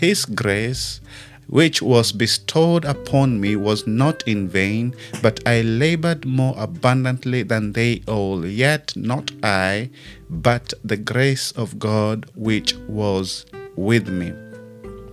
His grace, which was bestowed upon me, was not in vain, but I labored more abundantly than they all. Yet not I, but the grace of God which was with me.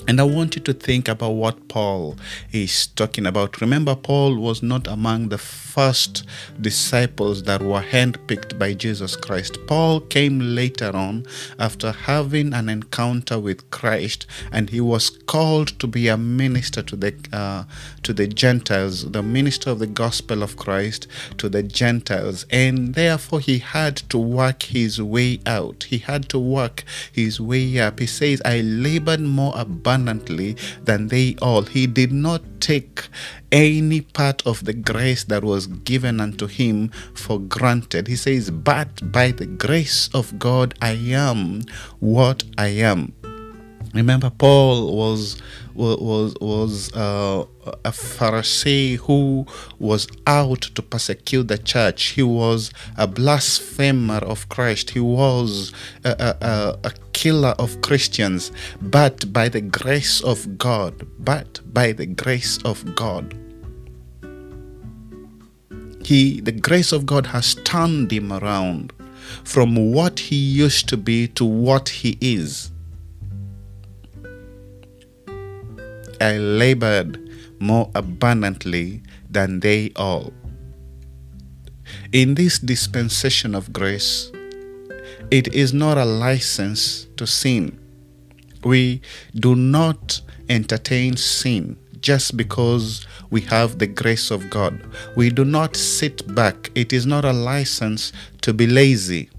And I want you to think about what Paul is talking about. Remember, Paul was not among the first disciples that were handpicked by Jesus Christ. Paul came later on after having an encounter with Christ, and he was called to be a minister to the uh, to the Gentiles, the minister of the gospel of Christ to the Gentiles, and therefore he had to work his way out. He had to work his way up. He says, "I labored more abundantly." Abundantly than they all. He did not take any part of the grace that was given unto him for granted. He says, But by the grace of God, I am what I am. Remember, Paul was was was uh, a Pharisee who was out to persecute the church. He was a blasphemer of Christ. He was a, a, a killer of Christians. But by the grace of God, but by the grace of God, he the grace of God has turned him around from what he used to be to what he is. I labored more abundantly than they all. In this dispensation of grace, it is not a license to sin. We do not entertain sin just because we have the grace of God. We do not sit back. It is not a license to be lazy.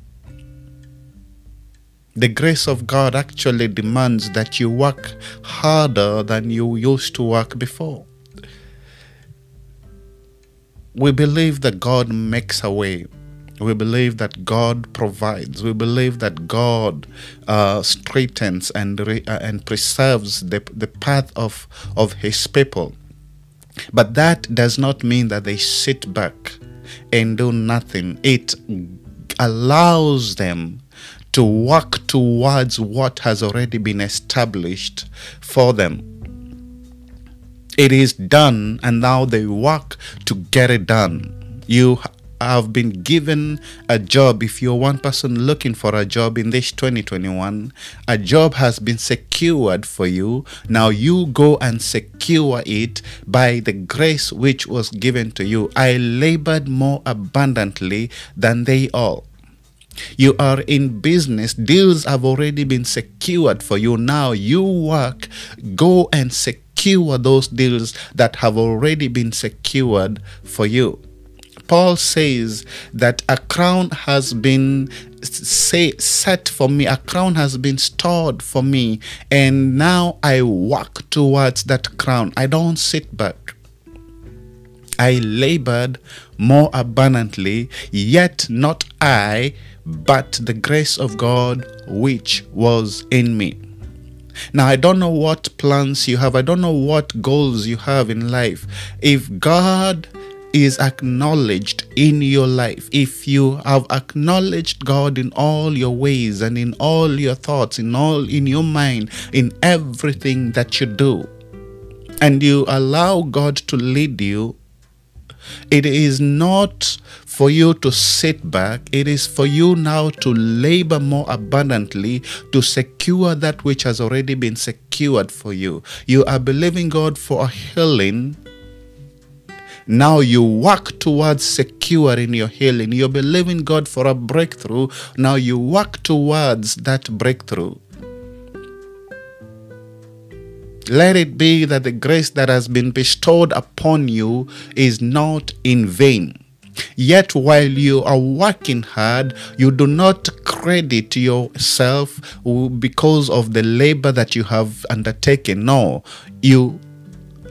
The grace of God actually demands that you work harder than you used to work before. We believe that God makes a way. We believe that God provides. We believe that God uh, straightens and re, uh, and preserves the, the path of, of His people. But that does not mean that they sit back and do nothing. It allows them to work towards what has already been established for them. It is done, and now they work to get it done. You have been given a job. If you're one person looking for a job in this 2021, a job has been secured for you. Now you go and secure it by the grace which was given to you. I labored more abundantly than they all. You are in business, deals have already been secured for you. Now you work, go and secure those deals that have already been secured for you. Paul says that a crown has been say, set for me, a crown has been stored for me, and now I walk towards that crown. I don't sit back. I labored more abundantly, yet not I, but the grace of God which was in me. Now, I don't know what plans you have, I don't know what goals you have in life. If God is acknowledged in your life, if you have acknowledged God in all your ways and in all your thoughts, in all in your mind, in everything that you do, and you allow God to lead you, it is not for you to sit back. It is for you now to labor more abundantly to secure that which has already been secured for you. You are believing God for a healing. Now you work towards securing your healing. You're believing God for a breakthrough. Now you work towards that breakthrough. Let it be that the grace that has been bestowed upon you is not in vain. Yet while you are working hard, you do not credit yourself because of the labor that you have undertaken. No, you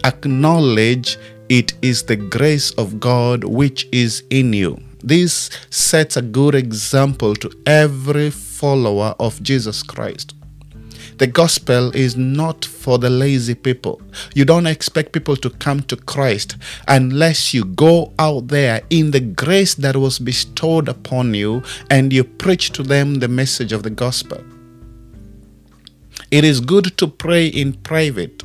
acknowledge it is the grace of God which is in you. This sets a good example to every follower of Jesus Christ. The gospel is not for the lazy people. You don't expect people to come to Christ unless you go out there in the grace that was bestowed upon you and you preach to them the message of the gospel. It is good to pray in private.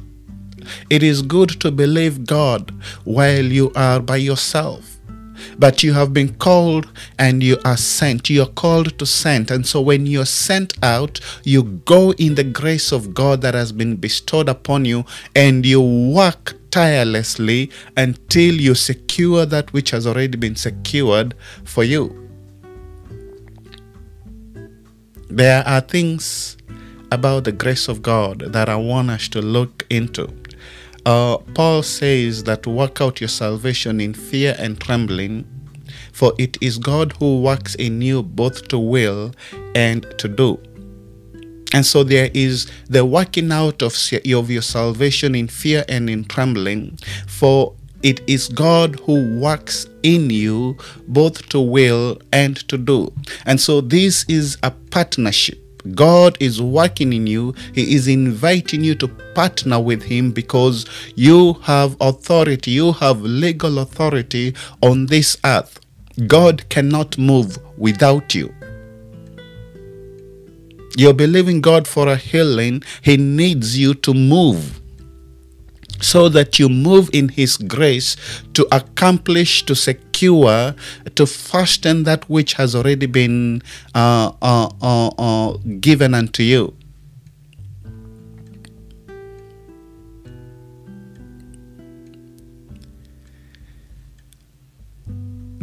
It is good to believe God while you are by yourself. But you have been called and you are sent. You are called to send. And so when you're sent out, you go in the grace of God that has been bestowed upon you and you work tirelessly until you secure that which has already been secured for you. There are things about the grace of God that I want us to look into. Uh, Paul says that work out your salvation in fear and trembling, for it is God who works in you both to will and to do. And so there is the working out of, of your salvation in fear and in trembling, for it is God who works in you both to will and to do. And so this is a partnership. God is working in you. He is inviting you to partner with Him because you have authority, you have legal authority on this earth. God cannot move without you. You're believing God for a healing, He needs you to move so that you move in His grace to accomplish, to secure, to fasten that which has already been uh, uh, uh, uh given unto you.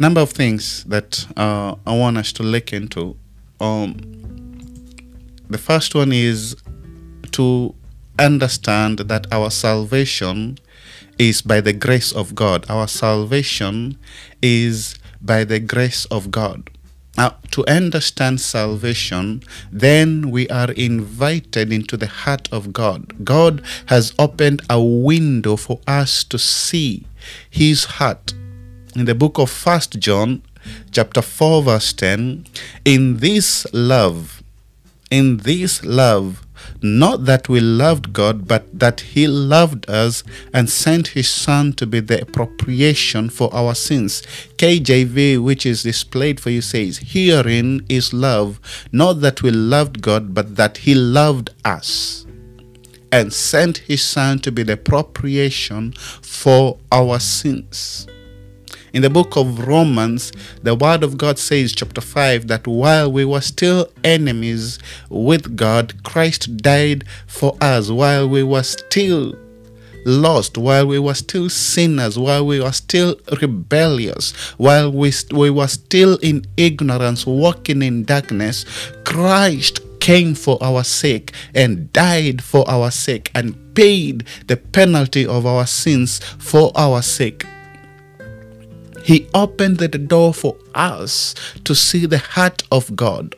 Number of things that uh, I want us to look into. Um, the first one is to understand that our salvation is by the grace of God. Our salvation is by the grace of God. Now, to understand salvation, then we are invited into the heart of God. God has opened a window for us to see His heart. In the book of First John, chapter 4, verse 10, in this love, in this love, not that we loved God, but that He loved us and sent His Son to be the appropriation for our sins. KJV, which is displayed for you, says, Herein is love, not that we loved God, but that He loved us and sent His Son to be the appropriation for our sins. In the book of Romans, the Word of God says, chapter 5, that while we were still enemies with God, Christ died for us. While we were still lost, while we were still sinners, while we were still rebellious, while we, we were still in ignorance, walking in darkness, Christ came for our sake and died for our sake and paid the penalty of our sins for our sake. He opened the door for us to see the heart of God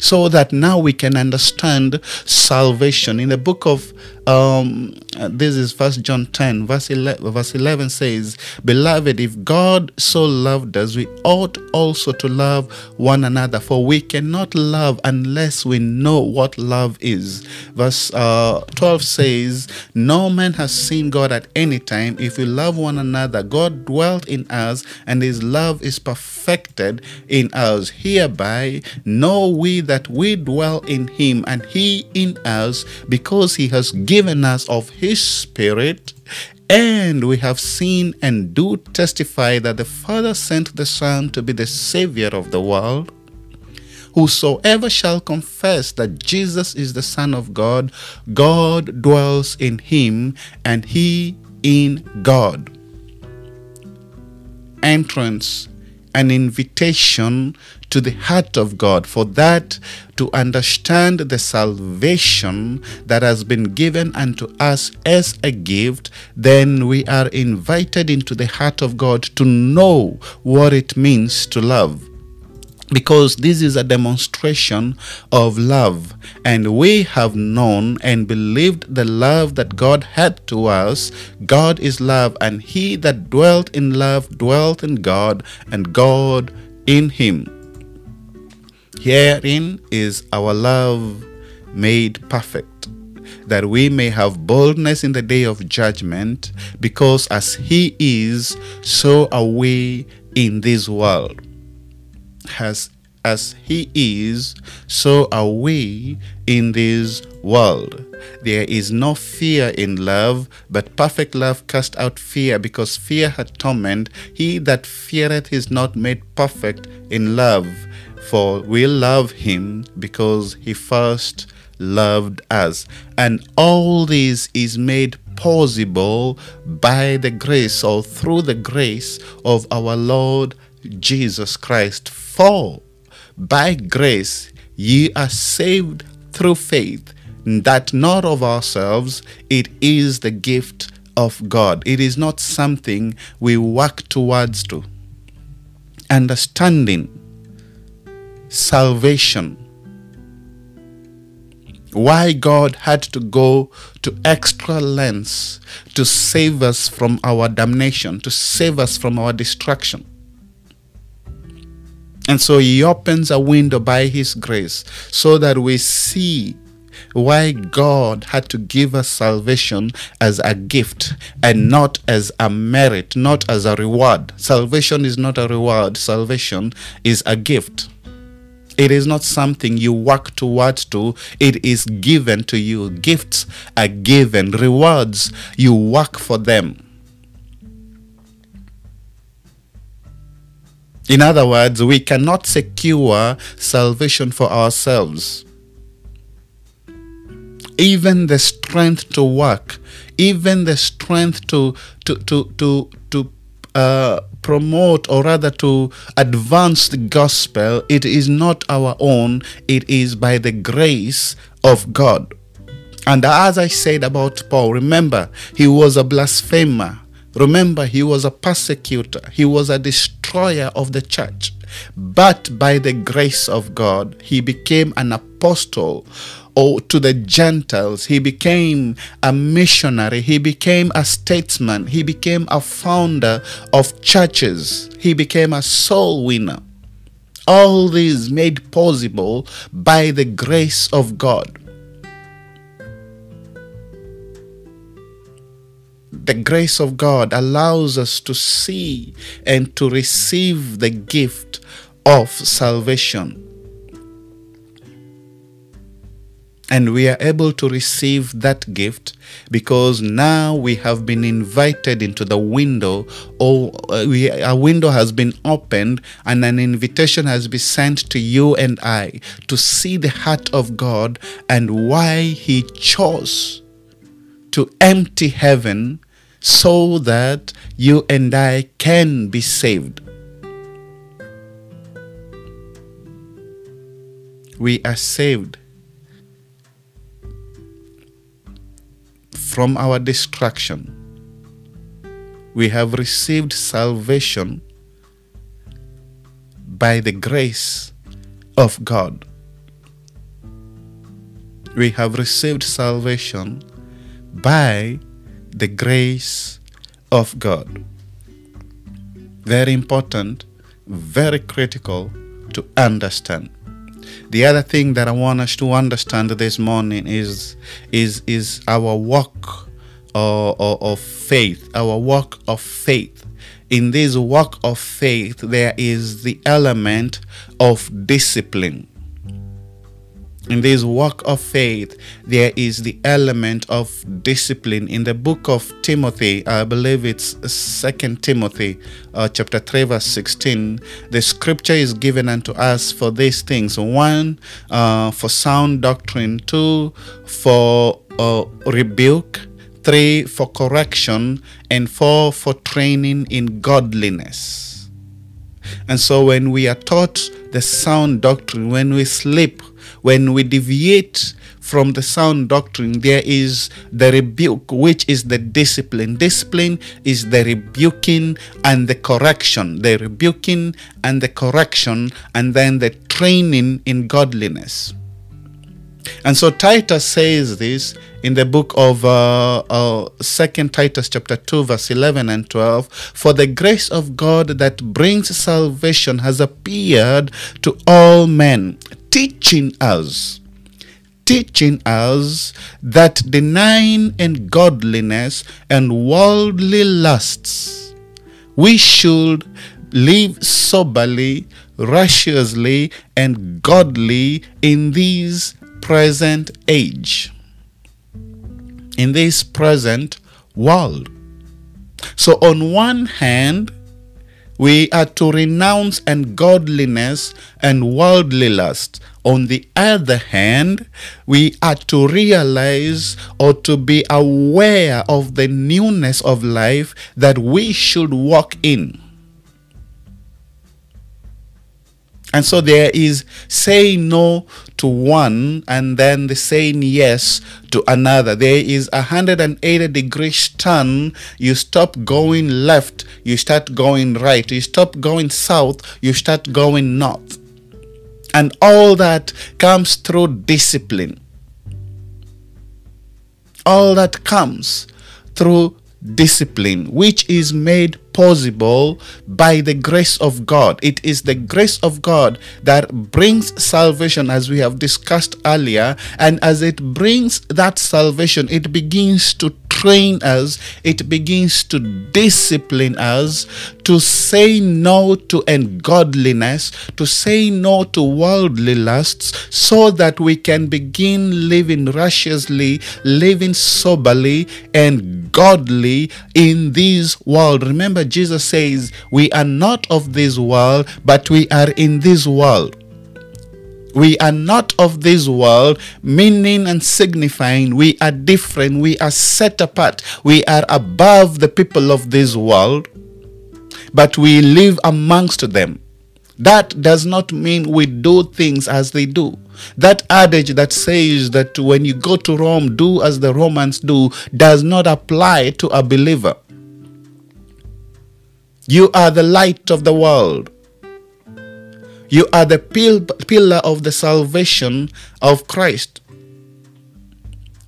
so that now we can understand salvation. In the book of um, this is First John 10, verse 11, verse 11 says, Beloved, if God so loved us, we ought also to love one another, for we cannot love unless we know what love is. Verse uh, 12 says, No man has seen God at any time. If we love one another, God dwelt in us, and his love is perfected in us. Hereby know we that we dwell in him, and he in us, because he has given us of his Spirit, and we have seen and do testify that the Father sent the Son to be the Savior of the world. Whosoever shall confess that Jesus is the Son of God, God dwells in him, and he in God. Entrance, an invitation to the heart of God, for that to understand the salvation that has been given unto us as a gift, then we are invited into the heart of God to know what it means to love because this is a demonstration of love. And we have known and believed the love that God had to us. God is love and he that dwelt in love dwelt in God and God in him. Herein is our love made perfect, that we may have boldness in the day of judgment, because as He is, so are we in this world. Has as he is, so are we in this world. There is no fear in love, but perfect love cast out fear, because fear hath torment. He that feareth is not made perfect in love. For we love him because he first loved us. And all this is made possible by the grace or through the grace of our Lord Jesus Christ. For by grace ye are saved through faith, that not of ourselves, it is the gift of God. It is not something we work towards to. Understanding salvation why God had to go to extra lengths to save us from our damnation, to save us from our destruction. And so he opens a window by his grace so that we see why God had to give us salvation as a gift and not as a merit, not as a reward. Salvation is not a reward, salvation is a gift. It is not something you work towards to. It is given to you. Gifts are given. Rewards, you work for them. In other words, we cannot secure salvation for ourselves. Even the strength to work, even the strength to to to to to uh, promote or rather to advance the gospel, it is not our own, it is by the grace of God. And as I said about Paul, remember, he was a blasphemer. Remember, he was a persecutor. He was a destroyer of the church. But by the grace of God, he became an apostle or to the Gentiles. He became a missionary. He became a statesman. He became a founder of churches. He became a soul winner. All this made possible by the grace of God. The grace of God allows us to see and to receive the gift of salvation. And we are able to receive that gift because now we have been invited into the window, or uh, we, a window has been opened, and an invitation has been sent to you and I to see the heart of God and why He chose to empty heaven so that you and I can be saved. We are saved from our destruction. We have received salvation by the grace of God. We have received salvation by the grace of God. Very important, very critical to understand. The other thing that I want us to understand this morning is is is our walk of, of faith, our walk of faith. In this walk of faith, there is the element of discipline in this walk of faith, there is the element of discipline. In the book of Timothy, I believe it's Second Timothy, uh, chapter three, verse sixteen. The scripture is given unto us for these things: one, uh, for sound doctrine; two, for uh, rebuke; three, for correction; and four, for training in godliness. And so, when we are taught the sound doctrine, when we sleep when we deviate from the sound doctrine, there is the rebuke, which is the discipline. Discipline is the rebuking and the correction, the rebuking and the correction, and then the training in godliness. And so Titus says this in the book of uh, uh, Second Titus chapter two, verse eleven and twelve. For the grace of God that brings salvation has appeared to all men, teaching us teaching us that denying ungodliness and worldly lusts we should live soberly righteously, and godly in this present age, in this present world. So, on one hand, we are to renounce ungodliness and worldly lust. On the other hand, we are to realize or to be aware of the newness of life that we should walk in. And so there is saying no to one and then the saying yes to another. There is a 180 degree turn. You stop going left, you start going right. You stop going south, you start going north. And all that comes through discipline. All that comes through discipline, which is made possible by the grace of God. It is the grace of God that brings salvation, as we have discussed earlier. And as it brings that salvation, it begins to train us, it begins to discipline us to say no to ungodliness, to say no to worldly lusts, so that we can begin living righteously, living soberly, and godly in this world. Remember, Jesus says, We are not of this world, but we are in this world. We are not of this world, meaning and signifying we are different, we are set apart, we are above the people of this world, but we live amongst them. That does not mean we do things as they do. That adage that says that when you go to Rome, do as the Romans do, does not apply to a believer. You are the light of the world. You are the pil- pillar of the salvation of Christ.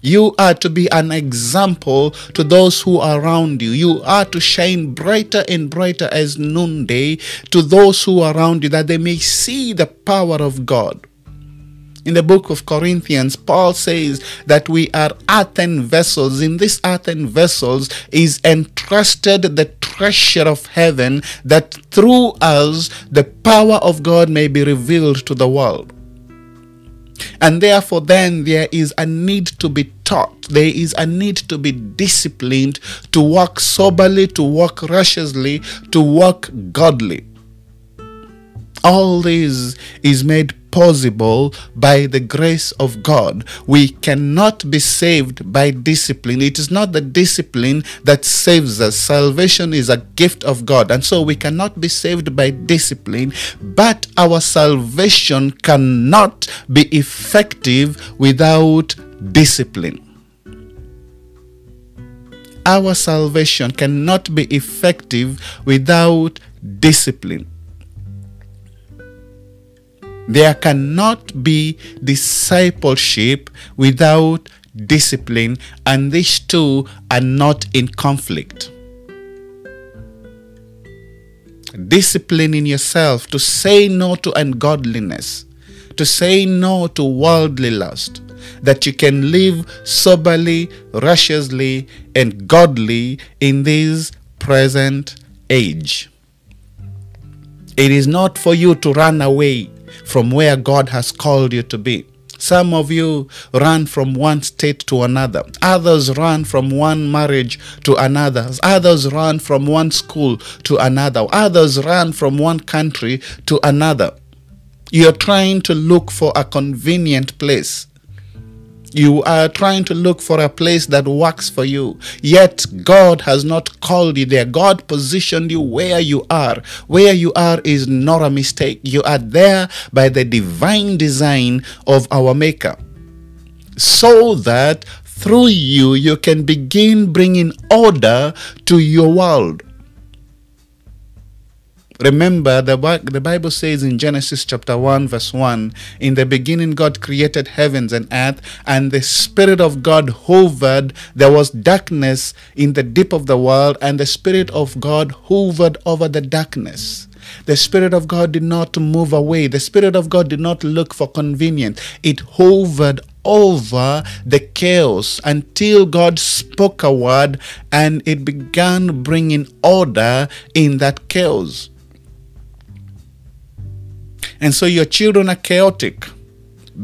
You are to be an example to those who are around you. You are to shine brighter and brighter as noonday to those who are around you that they may see the power of God. In the book of Corinthians, Paul says that we are earthen vessels. In these earthen vessels is entrusted the treasure of heaven that through us the power of God may be revealed to the world. And therefore, then there is a need to be taught. There is a need to be disciplined, to walk soberly, to walk righteously, to walk godly. All this is made possible by the grace of God. We cannot be saved by discipline. It is not the discipline that saves us. Salvation is a gift of God. And so we cannot be saved by discipline, but our salvation cannot be effective without discipline. Our salvation cannot be effective without discipline. There cannot be discipleship without discipline, and these two are not in conflict. Discipline in yourself to say no to ungodliness, to say no to worldly lust, that you can live soberly, righteously, and godly in this present age. It is not for you to run away from where God has called you to be. Some of you run from one state to another. Others run from one marriage to another. Others run from one school to another. Others run from one country to another. You're trying to look for a convenient place. You are trying to look for a place that works for you. Yet God has not called you there. God positioned you where you are. Where you are is not a mistake. You are there by the divine design of our Maker. So that through you, you can begin bringing order to your world. Remember, the, the Bible says in Genesis chapter 1, verse 1 In the beginning, God created heavens and earth, and the Spirit of God hovered. There was darkness in the deep of the world, and the Spirit of God hovered over the darkness. The Spirit of God did not move away. The Spirit of God did not look for convenience. It hovered over the chaos until God spoke a word and it began bringing order in that chaos. And so your children are chaotic.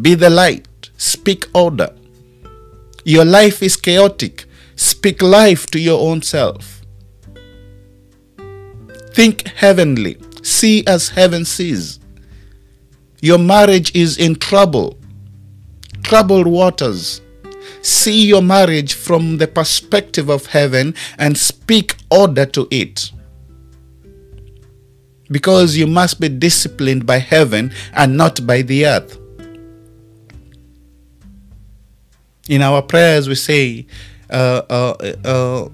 Be the light. Speak order. Your life is chaotic. Speak life to your own self. Think heavenly. See as heaven sees. Your marriage is in trouble, troubled waters. See your marriage from the perspective of heaven and speak order to it. Because you must be disciplined by heaven and not by the earth. In our prayers, we say, uh, uh, uh,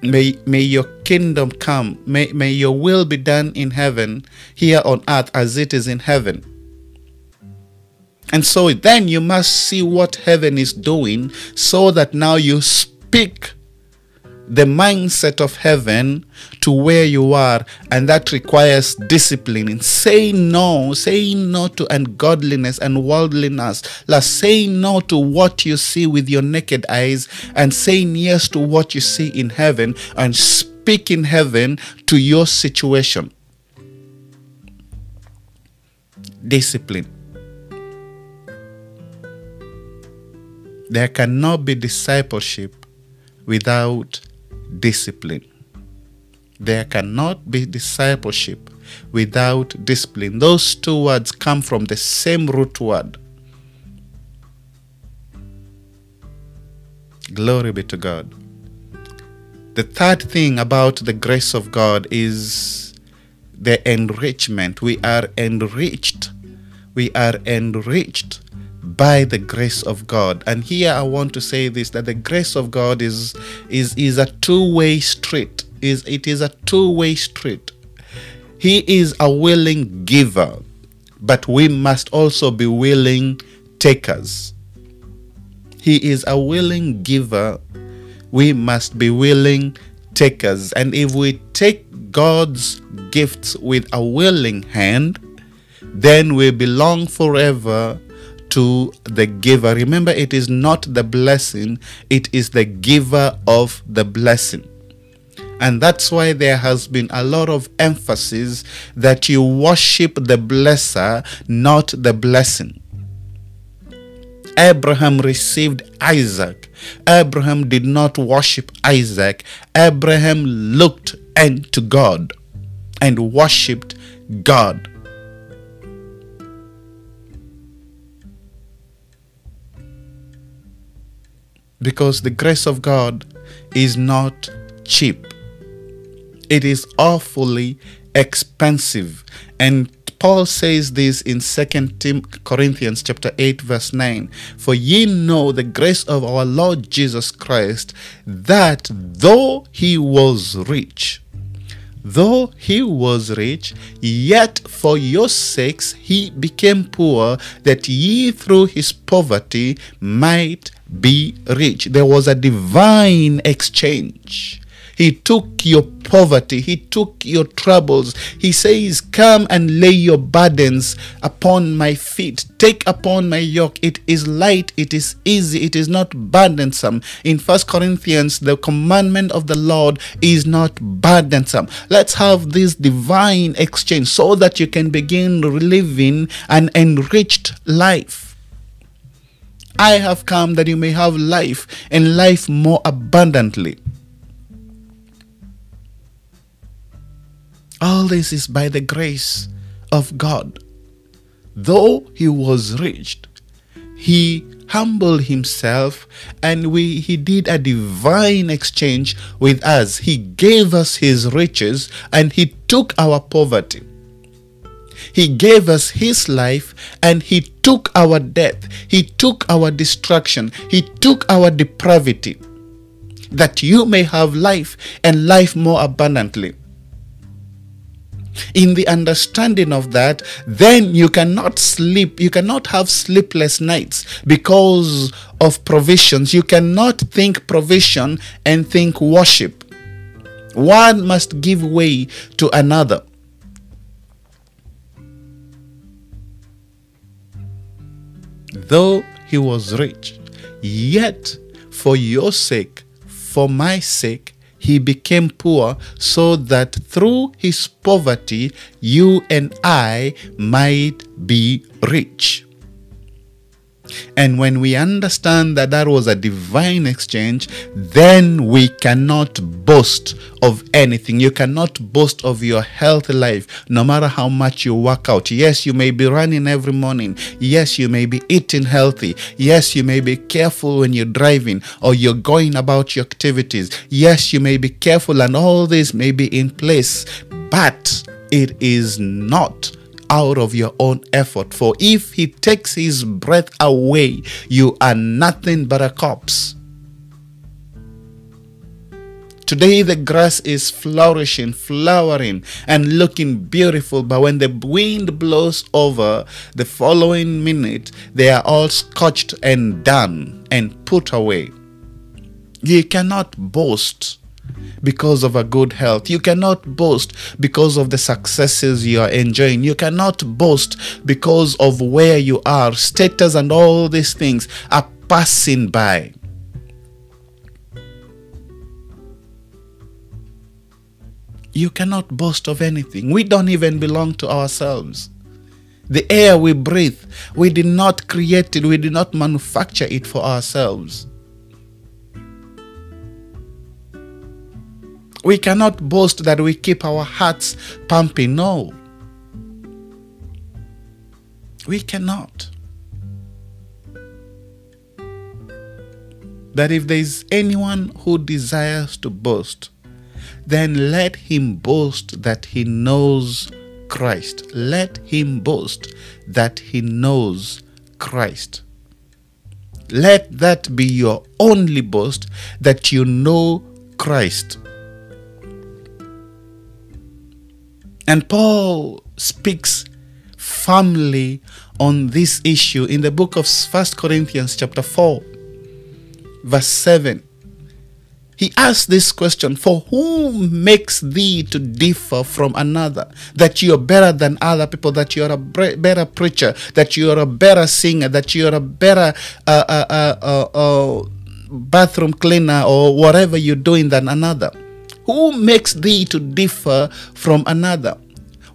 May, may your kingdom come. May, may your will be done in heaven, here on earth as it is in heaven. And so then you must see what heaven is doing so that now you speak the mindset of heaven to where you are, and that requires discipline in saying no, saying no to ungodliness and worldliness, like saying no to what you see with your naked eyes, and saying yes to what you see in heaven, and speaking heaven to your situation. Discipline. There cannot be discipleship without discipline. There cannot be discipleship without discipline. Those two words come from the same root word. Glory be to God. The third thing about the grace of God is the enrichment. We are enriched. We are enriched by the grace of God. And here I want to say this that the grace of God is is is a two-way street. Is it is a two-way street. He is a willing giver, but we must also be willing takers. He is a willing giver. We must be willing takers. And if we take God's gifts with a willing hand, then we belong forever to the giver. Remember, it is not the blessing, it is the giver of the blessing. And that's why there has been a lot of emphasis that you worship the blesser, not the blessing. Abraham received Isaac. Abraham did not worship Isaac. Abraham looked unto God and worshiped God. because the grace of God is not cheap. It is awfully expensive. And Paul says this in 2 Corinthians chapter 8 verse 9, for ye know the grace of our Lord Jesus Christ that though he was rich, though he was rich, yet for your sakes he became poor, that ye through his poverty might be rich. There was a divine exchange. He took your poverty, He took your troubles. He says, Come and lay your burdens upon my feet. Take upon my yoke. It is light, it is easy, it is not burdensome. In First Corinthians, the commandment of the Lord is not burdensome. Let's have this divine exchange so that you can begin living an enriched life. I have come that you may have life and life more abundantly. All this is by the grace of God. Though he was rich, he humbled himself and we he did a divine exchange with us. He gave us his riches and he took our poverty. He gave us His life and He took our death. He took our destruction. He took our depravity that you may have life and life more abundantly. In the understanding of that, then you cannot sleep, you cannot have sleepless nights because of provisions. You cannot think provision and think worship. One must give way to another. though he was rich, yet for your sake, for my sake, he became poor so that through his poverty you and I might be rich. And when we understand that that was a divine exchange, then we cannot boast of anything. You cannot boast of your healthy life, no matter how much you work out. Yes, you may be running every morning. Yes, you may be eating healthy. Yes, you may be careful when you're driving or you're going about your activities. Yes, you may be careful, and all this may be in place, but it is not out of your own effort. For if he takes his breath away, you are nothing but a corpse. Today, the grass is flourishing, flowering, and looking beautiful, but when the wind blows over the following minute, they are all scorched and done and put away. You cannot boast because of a good health. You cannot boast because of the successes you are enjoying. You cannot boast because of where you are. Status and all these things are passing by. You cannot boast of anything. We don't even belong to ourselves. The air we breathe, we did not create it, we did not manufacture it for ourselves. We cannot boast that we keep our hearts pumping. No. We cannot. That if there is anyone who desires to boast, then let him boast that he knows Christ. Let him boast that he knows Christ. Let that be your only boast that you know Christ. And Paul speaks firmly on this issue in the book of First Corinthians chapter 4 verse 7. He asks this question For whom makes thee to differ from another? That you are better than other people, that you are a better preacher, that you are a better singer, that you are a better uh, uh, uh, uh, bathroom cleaner, or whatever you're doing than another. Who makes thee to differ from another?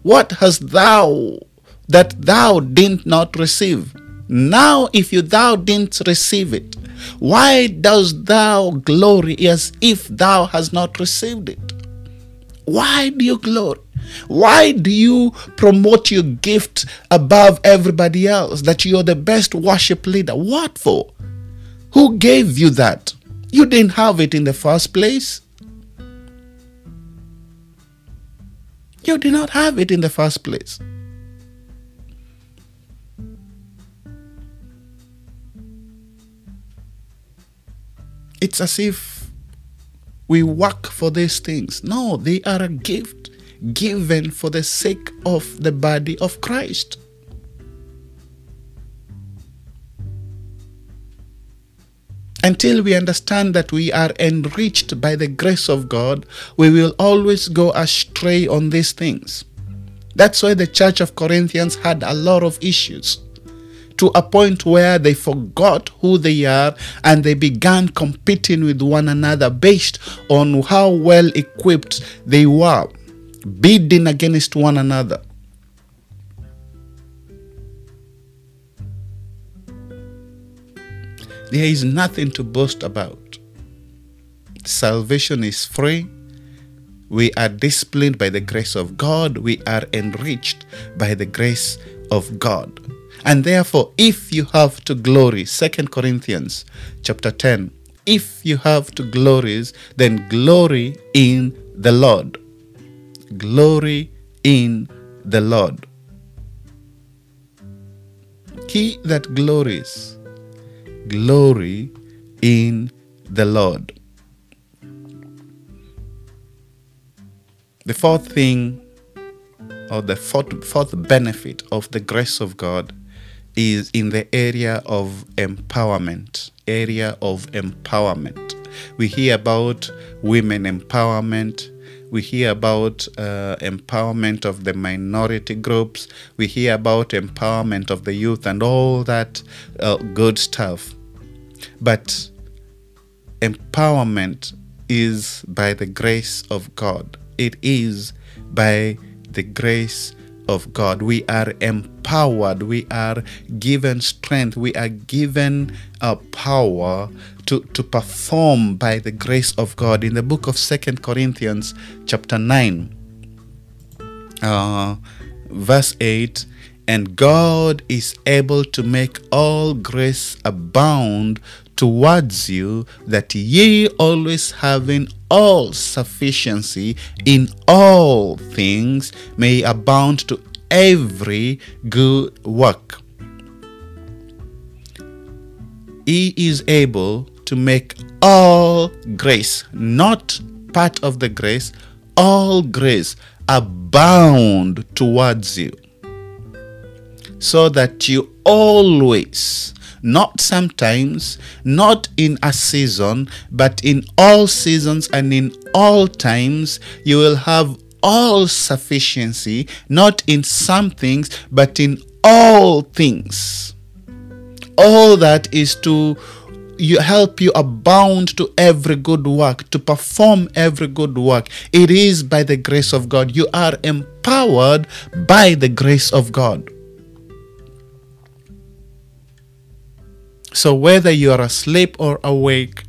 What hast thou that thou didst not receive? Now, if you thou didn't receive it, why dost thou glory as if thou hast not received it? Why do you glory? Why do you promote your gift above everybody else? That you're the best worship leader? What for? Who gave you that? You didn't have it in the first place. You did not have it in the first place. It's as if we work for these things. No, they are a gift given for the sake of the body of Christ. Until we understand that we are enriched by the grace of God, we will always go astray on these things. That's why the church of Corinthians had a lot of issues to a point where they forgot who they are and they began competing with one another based on how well equipped they were, bidding against one another. There is nothing to boast about. Salvation is free. We are disciplined by the grace of God. We are enriched by the grace of God. And therefore, if you have to glory, Second Corinthians chapter 10, if you have to glories, then glory in the Lord. Glory in the Lord. He that glories, glory in the Lord. The fourth thing, or the fourth, fourth benefit of the grace of God, is in the area of empowerment. Area of empowerment. We hear about women empowerment. We hear about uh, empowerment of the minority groups. We hear about empowerment of the youth and all that uh, good stuff. But empowerment is by the grace of God. It is by the grace of God. We are empowered. We are given strength. We are given a power to, to perform by the grace of God. In the book of Second Corinthians, chapter 9, uh, verse 8, and God is able to make all grace abound towards you, that ye always having all sufficiency in all things may abound to every good work. He is able to make all grace, not part of the grace, all grace abound towards you so that you always, not sometimes, not in a season, but in all seasons and in all times, you will have all sufficiency, not in some things, but in all things. All that is to you help you abound to every good work, to perform every good work. It is by the grace of God. You are empowered by the grace of God. So whether you are asleep or awake,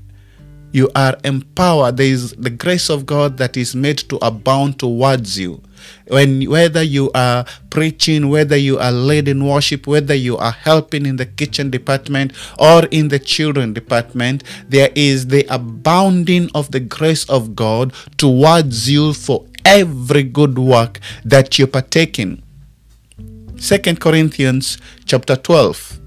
you are empowered. There is the grace of God that is made to abound towards you. When whether you are preaching, whether you are leading worship, whether you are helping in the kitchen department or in the children department, there is the abounding of the grace of God towards you for every good work that you partake in. Second Corinthians chapter 12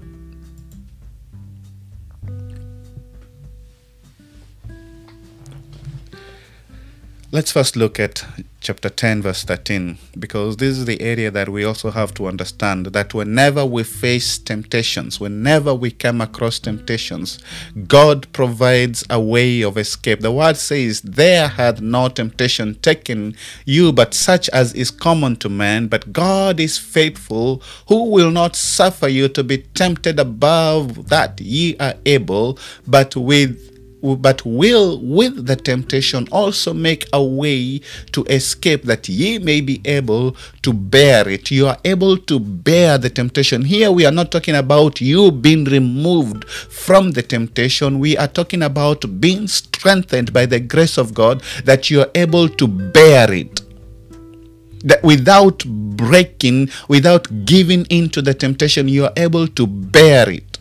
Let's first look at chapter 10, verse 13, because this is the area that we also have to understand that whenever we face temptations, whenever we come across temptations, God provides a way of escape. The word says, There had no temptation taken you, but such as is common to man. But God is faithful, who will not suffer you to be tempted above that ye are able, but with but will with the temptation also make a way to escape that ye may be able to bear it. You are able to bear the temptation. Here we are not talking about you being removed from the temptation. We are talking about being strengthened by the grace of god that you are able to bear it. That without breaking without giving in to the temptation you are able to bear it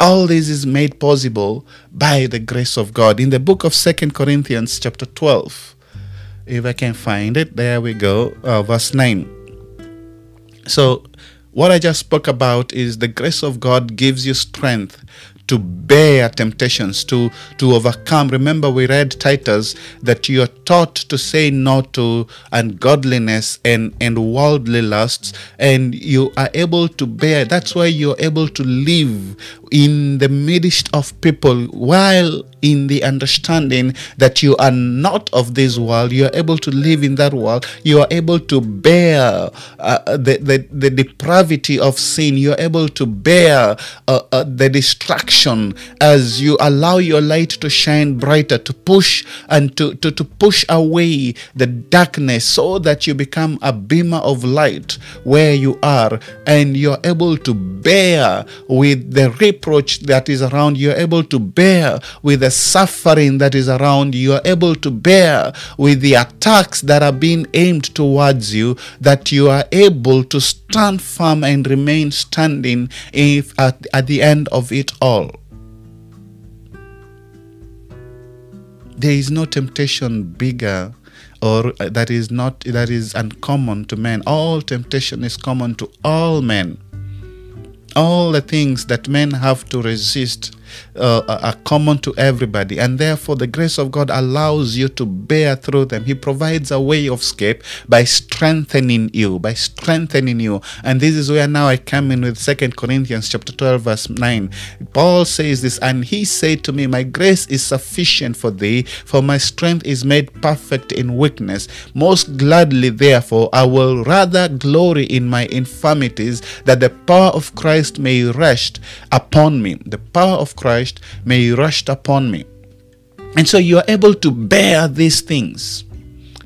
all this is made possible by the grace of God. In the book of Second Corinthians, chapter 12, if I can find it, there we go, uh, verse 9. So, what I just spoke about is the grace of God gives you strength to bear temptations, to, to overcome. Remember, we read Titus that you are taught to say no to ungodliness and, and worldly lusts, and you are able to bear. That's why you're able to live in the midst of people while in the understanding that you are not of this world, you are able to live in that world, you are able to bear uh, the, the, the depravity of sin, you are able to bear uh, uh, the distraction as you allow your light to shine brighter, to push and to, to, to push away the darkness so that you become a beamer of light where you are. And you're able to bear with the reproach that is around, you're able to bear with the suffering that is around you, you're able to bear with the attacks that are being aimed towards you, that you are able to stand firm and remain standing if at, at the end of it all. There is no temptation bigger or uh, that is not that is uncommon to men. All temptation is common to all men. All the things that men have to resist uh, are common to everybody, and therefore the grace of God allows you to bear through them. He provides a way of escape by strengthening you, by strengthening you. And this is where now I come in with Second Corinthians chapter 12, verse 9. Paul says this, and he said to me, My grace is sufficient for thee, for my strength is made perfect in weakness. Most gladly, therefore, I will rather glory in my infirmities, that the power of Christ may rest upon me. The power of Christ may rest upon me. And so you are able to bear these things.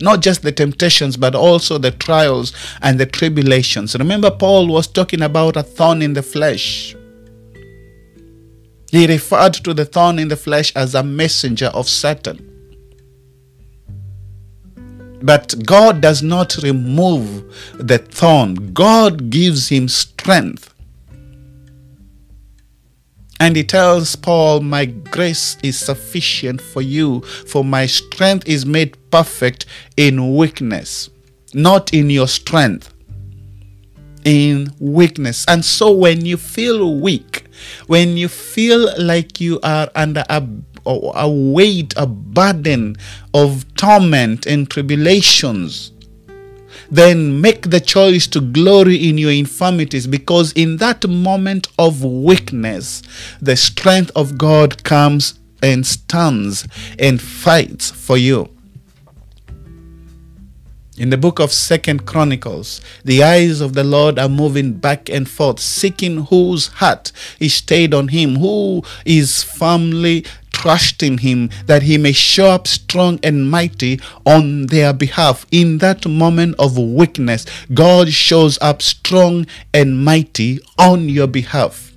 Not just the temptations, but also the trials and the tribulations. Remember, Paul was talking about a thorn in the flesh. He referred to the thorn in the flesh as a messenger of Satan. But God does not remove the thorn, God gives him strength. And he tells Paul, My grace is sufficient for you, for my strength is made perfect in weakness, not in your strength, in weakness. And so when you feel weak, when you feel like you are under a a weight, a burden of torment and tribulations, then make the choice to glory in your infirmities because in that moment of weakness, the strength of God comes and stands and fights for you. In the book of Second Chronicles, the eyes of the Lord are moving back and forth, seeking whose heart is stayed on him, who is firmly trusting him that he may show up strong and mighty on their behalf. In that moment of weakness, God shows up strong and mighty on your behalf.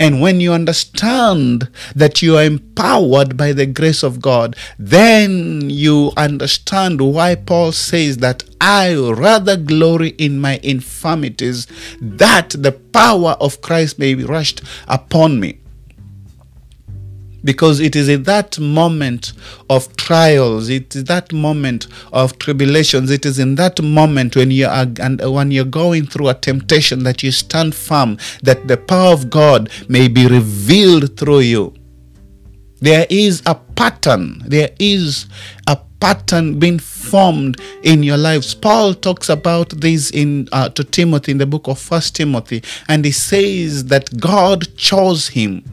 And when you understand that you are empowered by the grace of God, then you understand why Paul says that I rather glory in my infirmities, that the power of Christ may be rushed upon me because it is in that moment of trials it is that moment of tribulations it is in that moment when you are and when you're going through a temptation that you stand firm that the power of god may be revealed through you. There is a pattern there is a pattern being formed in your lives. Paul talks about this in uh, to timothy in the book of first timothy and he says that god chose him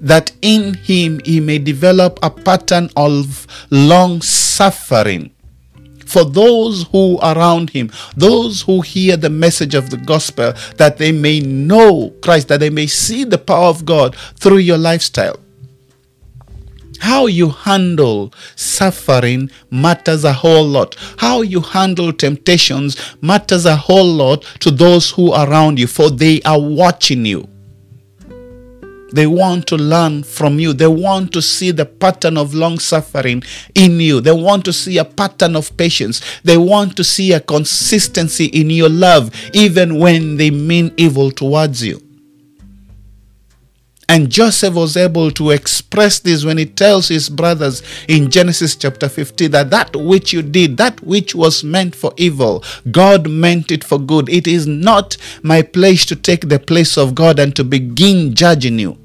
that in him he may develop a pattern of long suffering for those who around him, those who hear the message of the gospel, that they may know Christ, that they may see the power of God through your lifestyle. How you handle suffering matters a whole lot. How you handle temptations matters a whole lot to those who are around you, for they are watching you. They want to learn from you. They want to see the pattern of long suffering in you. They want to see a pattern of patience. They want to see a consistency in your love, even when they mean evil towards you. And Joseph was able to express this when he tells his brothers in Genesis chapter 50 that that which you did, that which was meant for evil, God meant it for good. It is not my place to take the place of God and to begin judging you.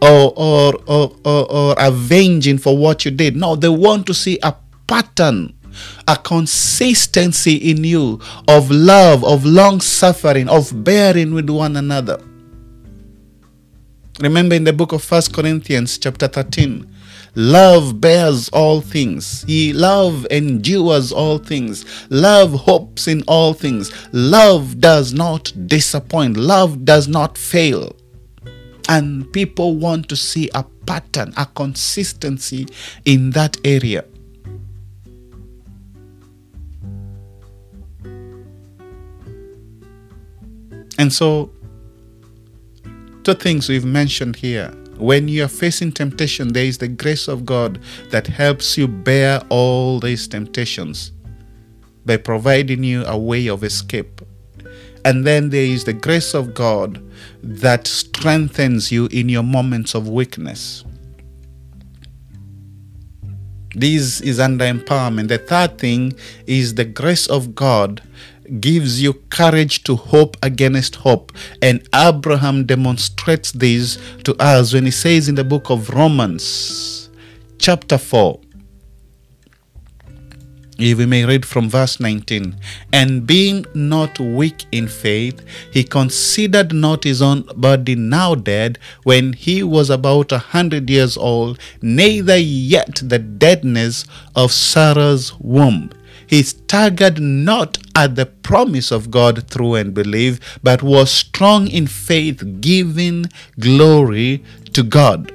Or, or, or, or, or avenging for what you did. No, they want to see a pattern a consistency in you of love, of long suffering, of bearing with one another. Remember in the book of First Corinthians chapter 13, love bears all things. He love endures all things. Love hopes in all things. Love does not disappoint. Love does not fail. And people want to see a pattern, a consistency in that area. And so two things we've mentioned here. When you are facing temptation, there is the grace of God that helps you bear all these temptations by providing you a way of escape. And then there is the grace of God that strengthens you in your moments of weakness. This is under empowerment. The third thing is the grace of God gives you courage to hope against hope. And Abraham demonstrates this to us when he says in the book of Romans, chapter 4, If we may read from verse 19, and being not weak in faith, he considered not his own body now dead when he was about a hundred years old, neither yet the deadness of Sarah's womb. He staggered not at the promise of God through and believe, but was strong in faith, giving glory to God.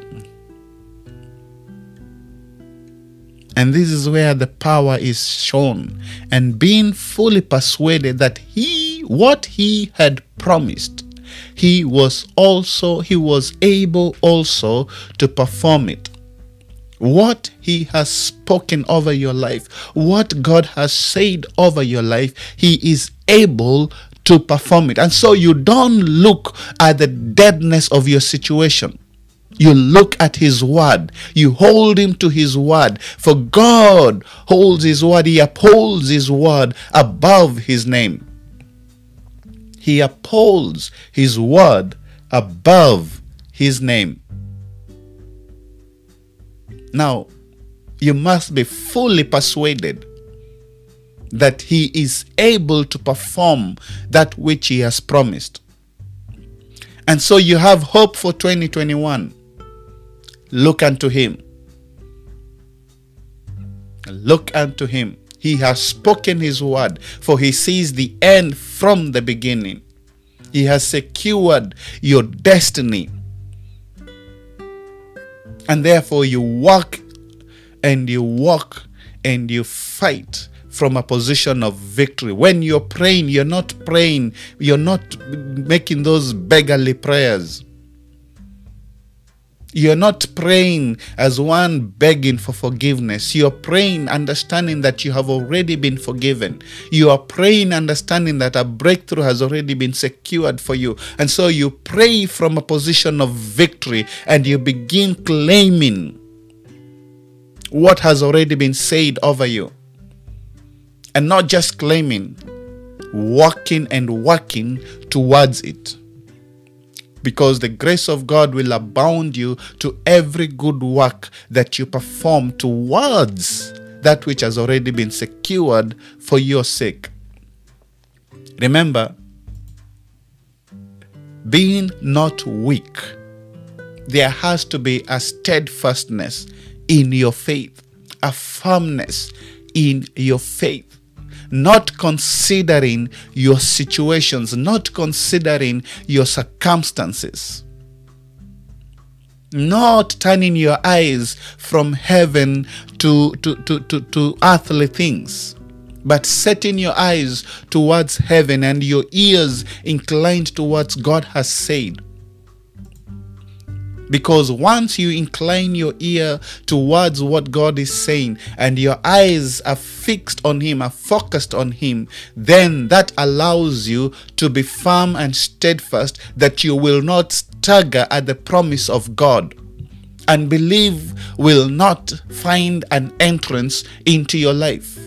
And this is where the power is shown. And being fully persuaded that he, what he had promised, he was also, he was able also to perform it. What he has spoken over your life, what God has said over your life, he is able to perform it. And so you don't look at the deadness of your situation. You look at His word. You hold Him to His word. For God holds His word. He upholds His word above His name. He upholds His word above His name. Now, you must be fully persuaded that He is able to perform that which He has promised. And so you have hope for 2021 Look unto him. Look unto him. He has spoken his word, for he sees the end from the beginning. He has secured your destiny. And therefore, you walk and you walk and you fight from a position of victory. When you're praying, you're not praying, you're not making those beggarly prayers. You're not praying as one begging for forgiveness. You're praying understanding that you have already been forgiven. You are praying understanding that a breakthrough has already been secured for you. And so you pray from a position of victory and you begin claiming what has already been said over you. And not just claiming, walking and working towards it because the grace of God will abound you to every good work that you perform towards that which has already been secured for your sake. Remember, being not weak, there has to be a steadfastness in your faith, a firmness in your faith not considering your situations, not considering your circumstances, not turning your eyes from heaven to, to, to, to, to earthly things but setting your eyes towards heaven and your ears inclined towards God has said. Because once you incline your ear towards what God is saying and your eyes are fixed on Him, are focused on Him, then that allows you to be firm and steadfast that you will not stagger at the promise of God. And believe will not find an entrance into your life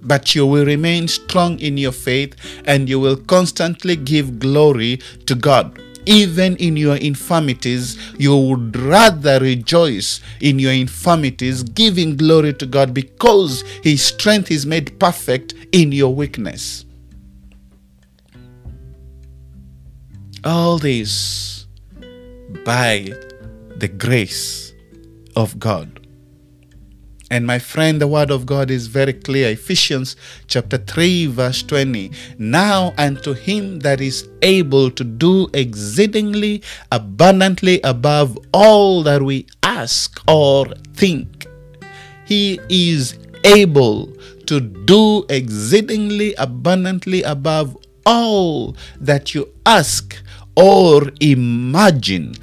but you will remain strong in your faith and you will constantly give glory to God even in your infirmities, you would rather rejoice in your infirmities, giving glory to God because His strength is made perfect in your weakness. All this by the grace of God. And my friend, the word of God is very clear. Ephesians chapter 3, verse 20. Now unto him that is able to do exceedingly abundantly above all that we ask or think. He is able to do exceedingly abundantly above all that you ask or imagine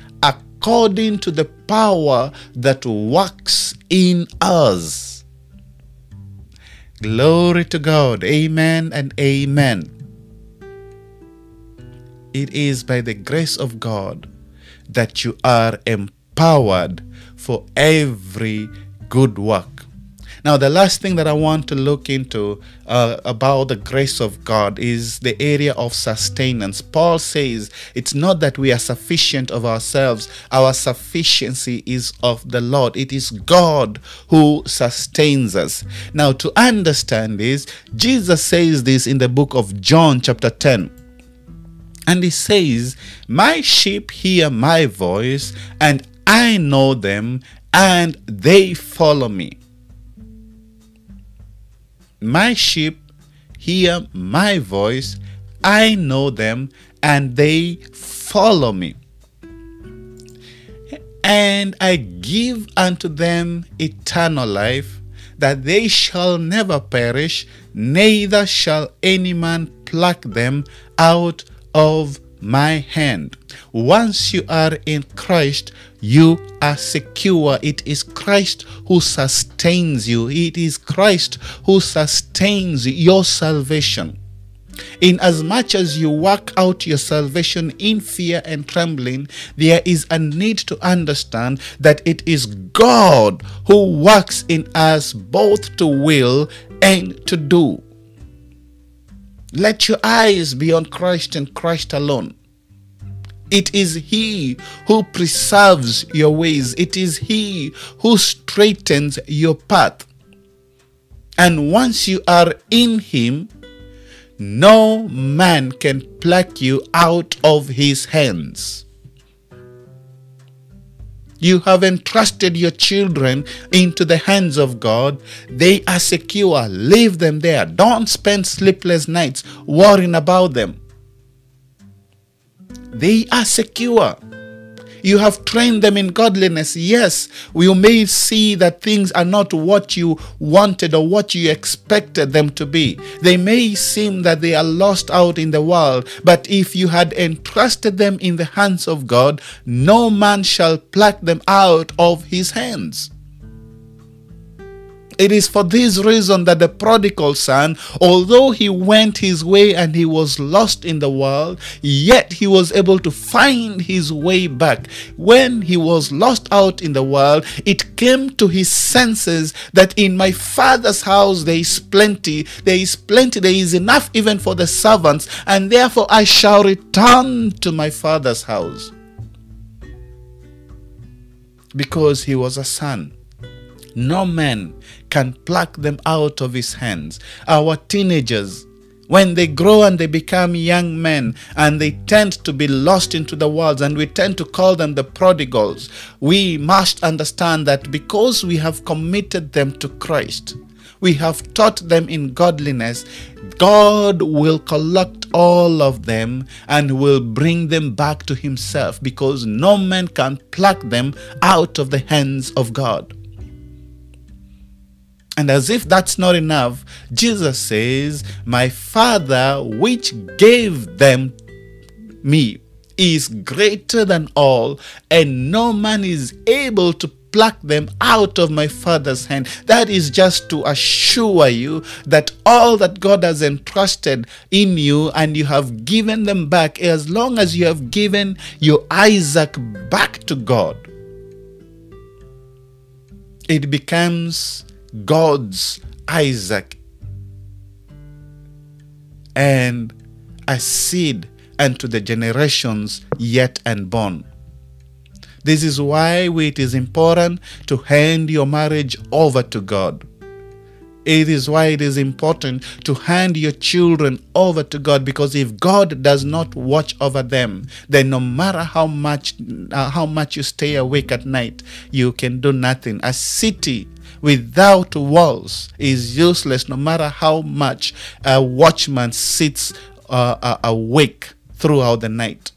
according to the power that works in us. Glory to God. Amen and amen. It is by the grace of God that you are empowered for every good work. Now, the last thing that I want to look into uh, about the grace of God is the area of sustenance. Paul says it's not that we are sufficient of ourselves, our sufficiency is of the Lord. It is God who sustains us. Now, to understand this, Jesus says this in the book of John, chapter 10. And he says, My sheep hear my voice, and I know them, and they follow me. My sheep hear my voice, I know them, and they follow me. And I give unto them eternal life, that they shall never perish, neither shall any man pluck them out of my hand. Once you are in Christ, you are secure. It is Christ who sustains you, it is Christ who sustains your salvation. In as much as you work out your salvation in fear and trembling, there is a need to understand that it is God who works in us both to will and to do. Let your eyes be on Christ and Christ alone. It is He who preserves your ways. It is He who straightens your path. And once you are in Him, no man can pluck you out of His hands. You have entrusted your children into the hands of God. They are secure. Leave them there. Don't spend sleepless nights worrying about them. They are secure. You have trained them in godliness. Yes, you may see that things are not what you wanted or what you expected them to be. They may seem that they are lost out in the world, but if you had entrusted them in the hands of God, no man shall pluck them out of his hands. It is for this reason that the prodigal son, although he went his way and he was lost in the world, yet he was able to find his way back. When he was lost out in the world, it came to his senses that in my father's house there is plenty, there is plenty, there is enough even for the servants, and therefore I shall return to my father's house. Because he was a son. No man can pluck them out of his hands. Our teenagers, when they grow and they become young men and they tend to be lost into the world and we tend to call them the prodigals, we must understand that because we have committed them to Christ, we have taught them in godliness, God will collect all of them and will bring them back to Himself because no man can pluck them out of the hands of God. And as if that's not enough, Jesus says, My Father, which gave them me, is greater than all, and no man is able to pluck them out of my Father's hand. That is just to assure you that all that God has entrusted in you and you have given them back, as long as you have given your Isaac back to God, it becomes God's Isaac and a seed unto the generations yet unborn. This is why it is important to hand your marriage over to God. It is why it is important to hand your children over to God because if God does not watch over them, then no matter how much uh, how much you stay awake at night, you can do nothing. A city without walls is useless no matter how much a watchman sits uh, uh, awake throughout the night.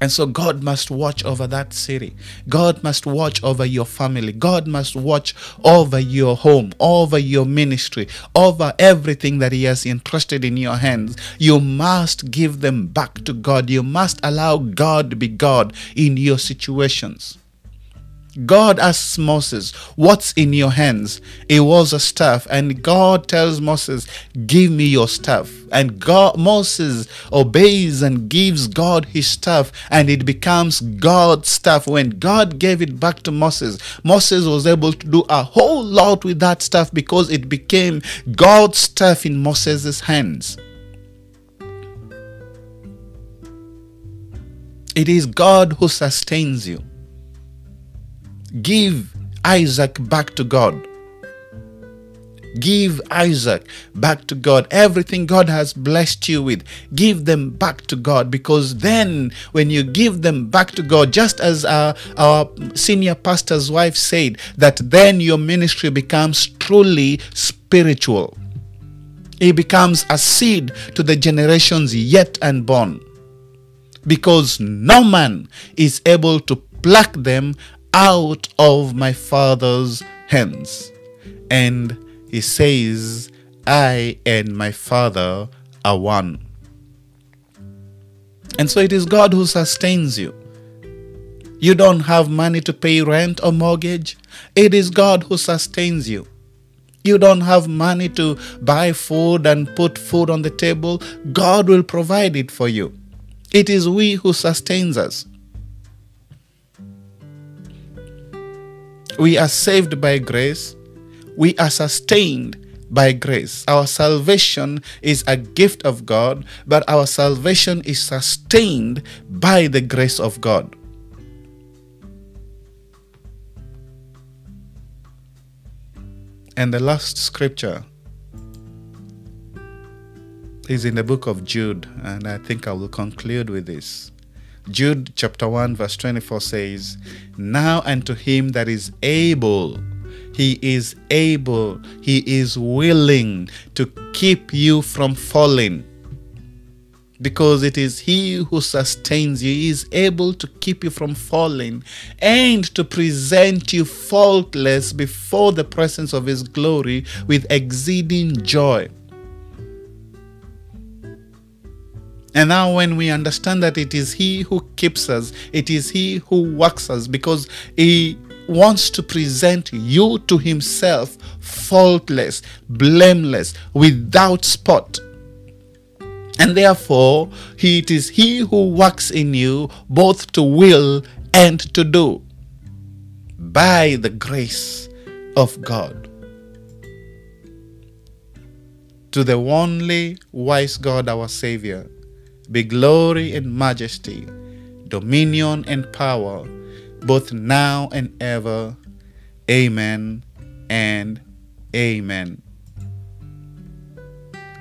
And so God must watch over that city. God must watch over your family. God must watch over your home, over your ministry, over everything that He has entrusted in your hands. You must give them back to God. You must allow God to be God in your situations. God asks Moses, What's in your hands? It was a staff. And God tells Moses, Give me your staff. And God Moses obeys and gives God his staff, and it becomes God's staff. When God gave it back to Moses, Moses was able to do a whole lot with that staff because it became God's staff in Moses' hands. It is God who sustains you. Give Isaac back to God. Give Isaac back to God. Everything God has blessed you with, give them back to God because then, when you give them back to God, just as our, our senior pastor's wife said, that then your ministry becomes truly spiritual. It becomes a seed to the generations yet unborn because no man is able to pluck them out of my father's hands. And he says, I and my father are one. And so it is God who sustains you. You don't have money to pay rent or mortgage. It is God who sustains you. You don't have money to buy food and put food on the table. God will provide it for you. It is we who sustains us. We are saved by grace. We are sustained by grace. Our salvation is a gift of God, but our salvation is sustained by the grace of God. And the last scripture is in the book of Jude, and I think I will conclude with this. Jude chapter 1, verse 24 says, Now unto him that is able, he is able, he is willing to keep you from falling. Because it is he who sustains you, he is able to keep you from falling and to present you faultless before the presence of his glory with exceeding joy. And now, when we understand that it is He who keeps us, it is He who works us because He wants to present you to Himself faultless, blameless, without spot. And therefore, he, it is He who works in you both to will and to do by the grace of God. To the only wise God, our Savior be glory and majesty, dominion and power, both now and ever. Amen and amen.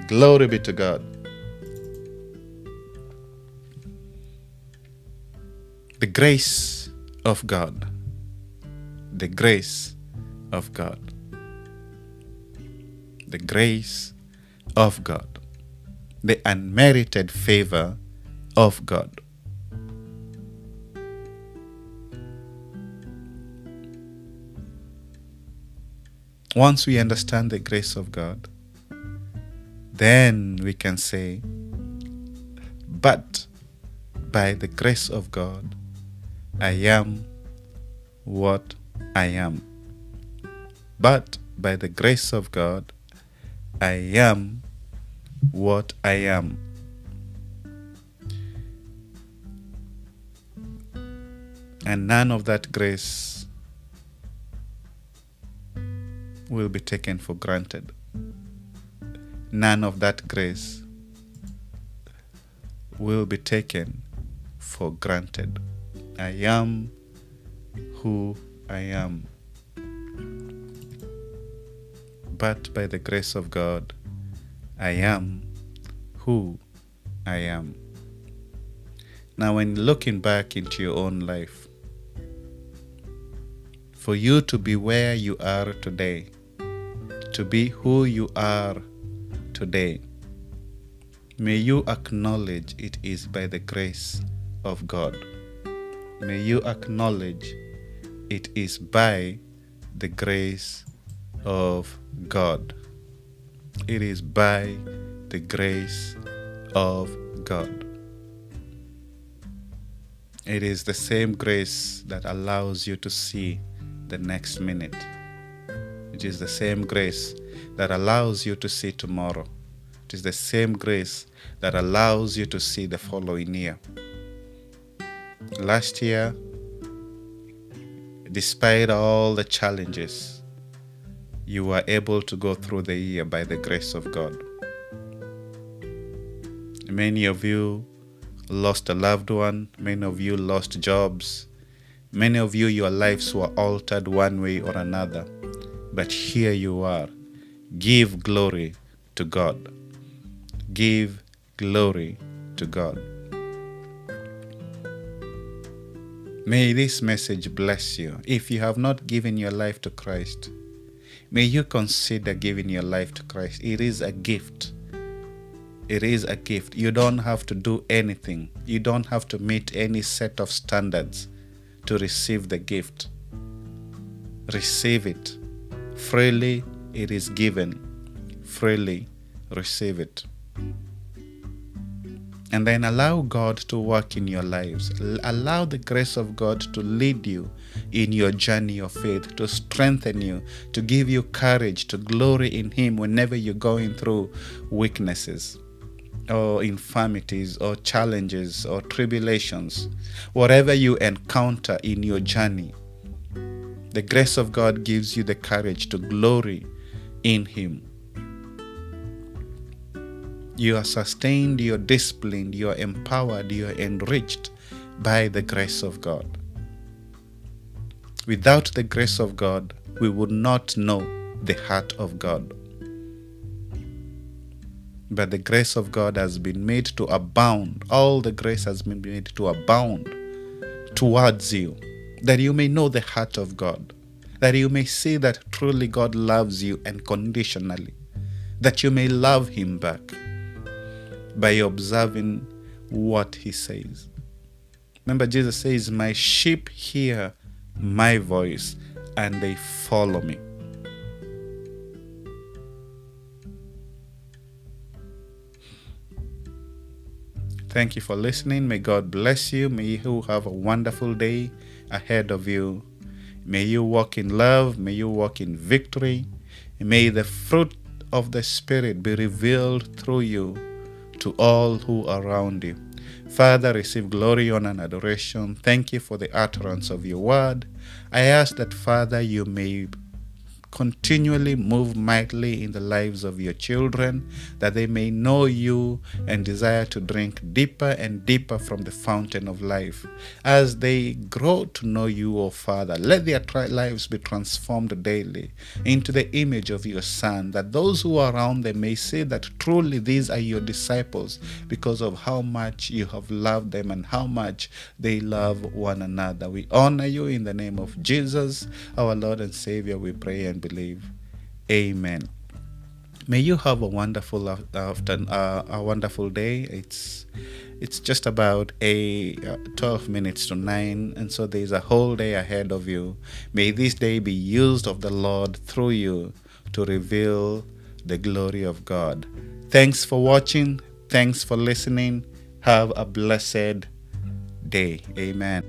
Glory be to God. The grace of God. The grace of God. The grace of God the unmerited favor of God. Once we understand the grace of God, then we can say, But by the grace of God, I am what I am. But by the grace of God, I am what I am. And none of that grace will be taken for granted. None of that grace will be taken for granted. I am who I am. But by the grace of God, I am who I am. Now, when looking back into your own life, for you to be where you are today, to be who you are today, may you acknowledge it is by the grace of God. May you acknowledge it is by the grace of God. It is by the grace of God. It is the same grace that allows you to see the next minute. It is the same grace that allows you to see tomorrow. It is the same grace that allows you to see the following year. Last year, despite all the challenges, you were able to go through the year by the grace of God. Many of you lost a loved one, many of you lost jobs, many of you, your lives were altered one way or another. But here you are. Give glory to God. Give glory to God. May this message bless you. If you have not given your life to Christ, may you consider giving your life to Christ. It is a gift. It is a gift. You don't have to do anything, you don't have to meet any set of standards to receive the gift. Receive it. Freely it is given, freely receive it and then allow God to work in your lives. Allow the grace of God to lead you in your journey of faith, to strengthen you, to give you courage, to glory in Him whenever you're going through weaknesses or infirmities or challenges or tribulations. Whatever you encounter in your journey, the grace of God gives you the courage to glory in Him you are sustained, you're disciplined, you're empowered, you're enriched by the grace of God. Without the grace of God, we would not know the heart of God. But the grace of God has been made to abound. All the grace has been made to abound towards you, that you may know the heart of God, that you may see that truly God loves you unconditionally, that you may love Him back by observing what he says. Remember, Jesus says, My sheep hear my voice and they follow me. Thank you for listening. May God bless you. May you have a wonderful day ahead of you. May you walk in love. May you walk in victory. May the fruit of the Spirit be revealed through you to all who are around you. Father, receive glory, honor, and adoration. Thank you for the utterance of your word. I ask that, Father, you may continually move mightily in the lives of your children, that they may know you and desire to drink deeper and deeper from the fountain of life. As they grow to know you, O Father, let their lives be transformed daily into the image of your Son, that those who are around them may say that truly these are your disciples because of how much you have loved them and how much they love one another. We honor you in the name of Jesus, our Lord and Savior, we pray and believe. Amen. May you have a wonderful after uh, a wonderful day. It's it's just about a uh, 12 minutes to 9 and so there's a whole day ahead of you. May this day be used of the Lord through you to reveal the glory of God. Thanks for watching. Thanks for listening. Have a blessed day. Amen.